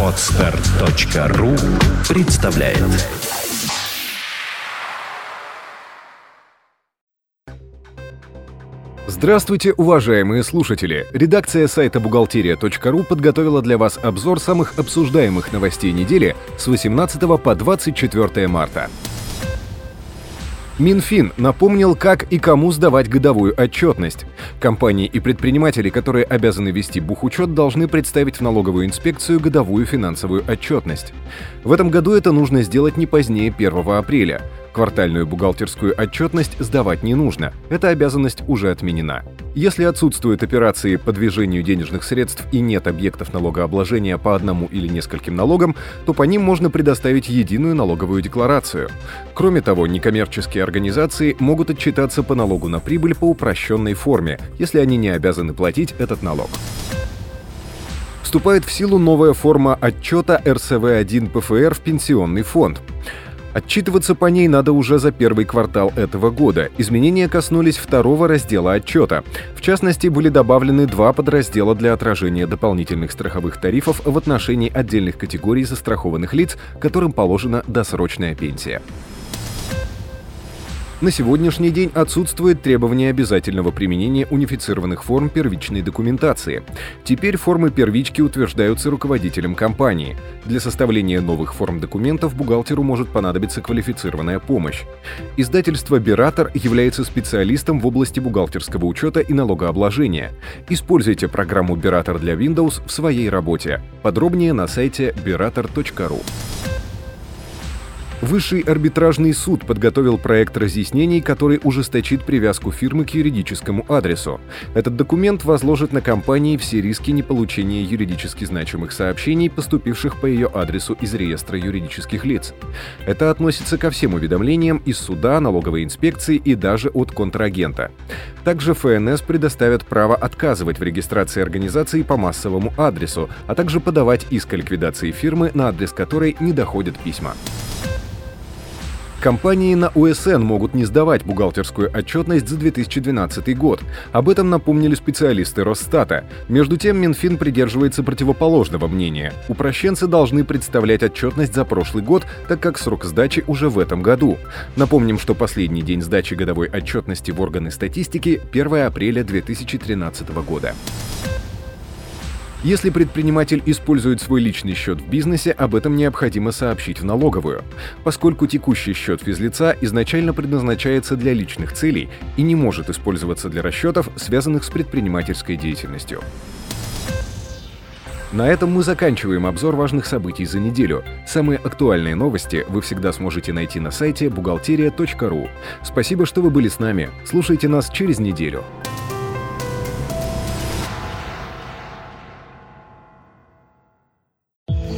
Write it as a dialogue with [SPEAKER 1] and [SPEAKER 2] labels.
[SPEAKER 1] Отстар.ру представляет Здравствуйте, уважаемые слушатели! Редакция сайта бухгалтерия.ру подготовила для вас обзор самых обсуждаемых новостей недели с 18 по 24 марта. Минфин напомнил, как и кому сдавать годовую отчетность. Компании и предприниматели, которые обязаны вести бухучет, должны представить в налоговую инспекцию годовую финансовую отчетность. В этом году это нужно сделать не позднее 1 апреля. Квартальную бухгалтерскую отчетность сдавать не нужно, эта обязанность уже отменена. Если отсутствуют операции по движению денежных средств и нет объектов налогообложения по одному или нескольким налогам, то по ним можно предоставить единую налоговую декларацию. Кроме того, некоммерческие организации могут отчитаться по налогу на прибыль по упрощенной форме, если они не обязаны платить этот налог вступает в силу новая форма отчета РСВ-1 ПФР в пенсионный фонд. Отчитываться по ней надо уже за первый квартал этого года. Изменения коснулись второго раздела отчета. В частности, были добавлены два подраздела для отражения дополнительных страховых тарифов в отношении отдельных категорий застрахованных лиц, которым положена досрочная пенсия. На сегодняшний день отсутствует требование обязательного применения унифицированных форм первичной документации. Теперь формы первички утверждаются руководителем компании. Для составления новых форм документов бухгалтеру может понадобиться квалифицированная помощь. Издательство «Биратор» является специалистом в области бухгалтерского учета и налогообложения. Используйте программу «Биратор» для Windows в своей работе. Подробнее на сайте birator.ru. Высший арбитражный суд подготовил проект разъяснений, который ужесточит привязку фирмы к юридическому адресу. Этот документ возложит на компании все риски неполучения юридически значимых сообщений, поступивших по ее адресу из реестра юридических лиц. Это относится ко всем уведомлениям из суда, налоговой инспекции и даже от контрагента. Также ФНС предоставят право отказывать в регистрации организации по массовому адресу, а также подавать иск о ликвидации фирмы, на адрес которой не доходят письма. Компании на УСН могут не сдавать бухгалтерскую отчетность за 2012 год. Об этом напомнили специалисты Росстата. Между тем, Минфин придерживается противоположного мнения. Упрощенцы должны представлять отчетность за прошлый год, так как срок сдачи уже в этом году. Напомним, что последний день сдачи годовой отчетности в органы статистики — 1 апреля 2013 года. Если предприниматель использует свой личный счет в бизнесе, об этом необходимо сообщить в налоговую, поскольку текущий счет физлица изначально предназначается для личных целей и не может использоваться для расчетов, связанных с предпринимательской деятельностью. На этом мы заканчиваем обзор важных событий за неделю. Самые актуальные новости вы всегда сможете найти на сайте бухгалтерия.ру. Спасибо, что вы были с нами. Слушайте нас через неделю.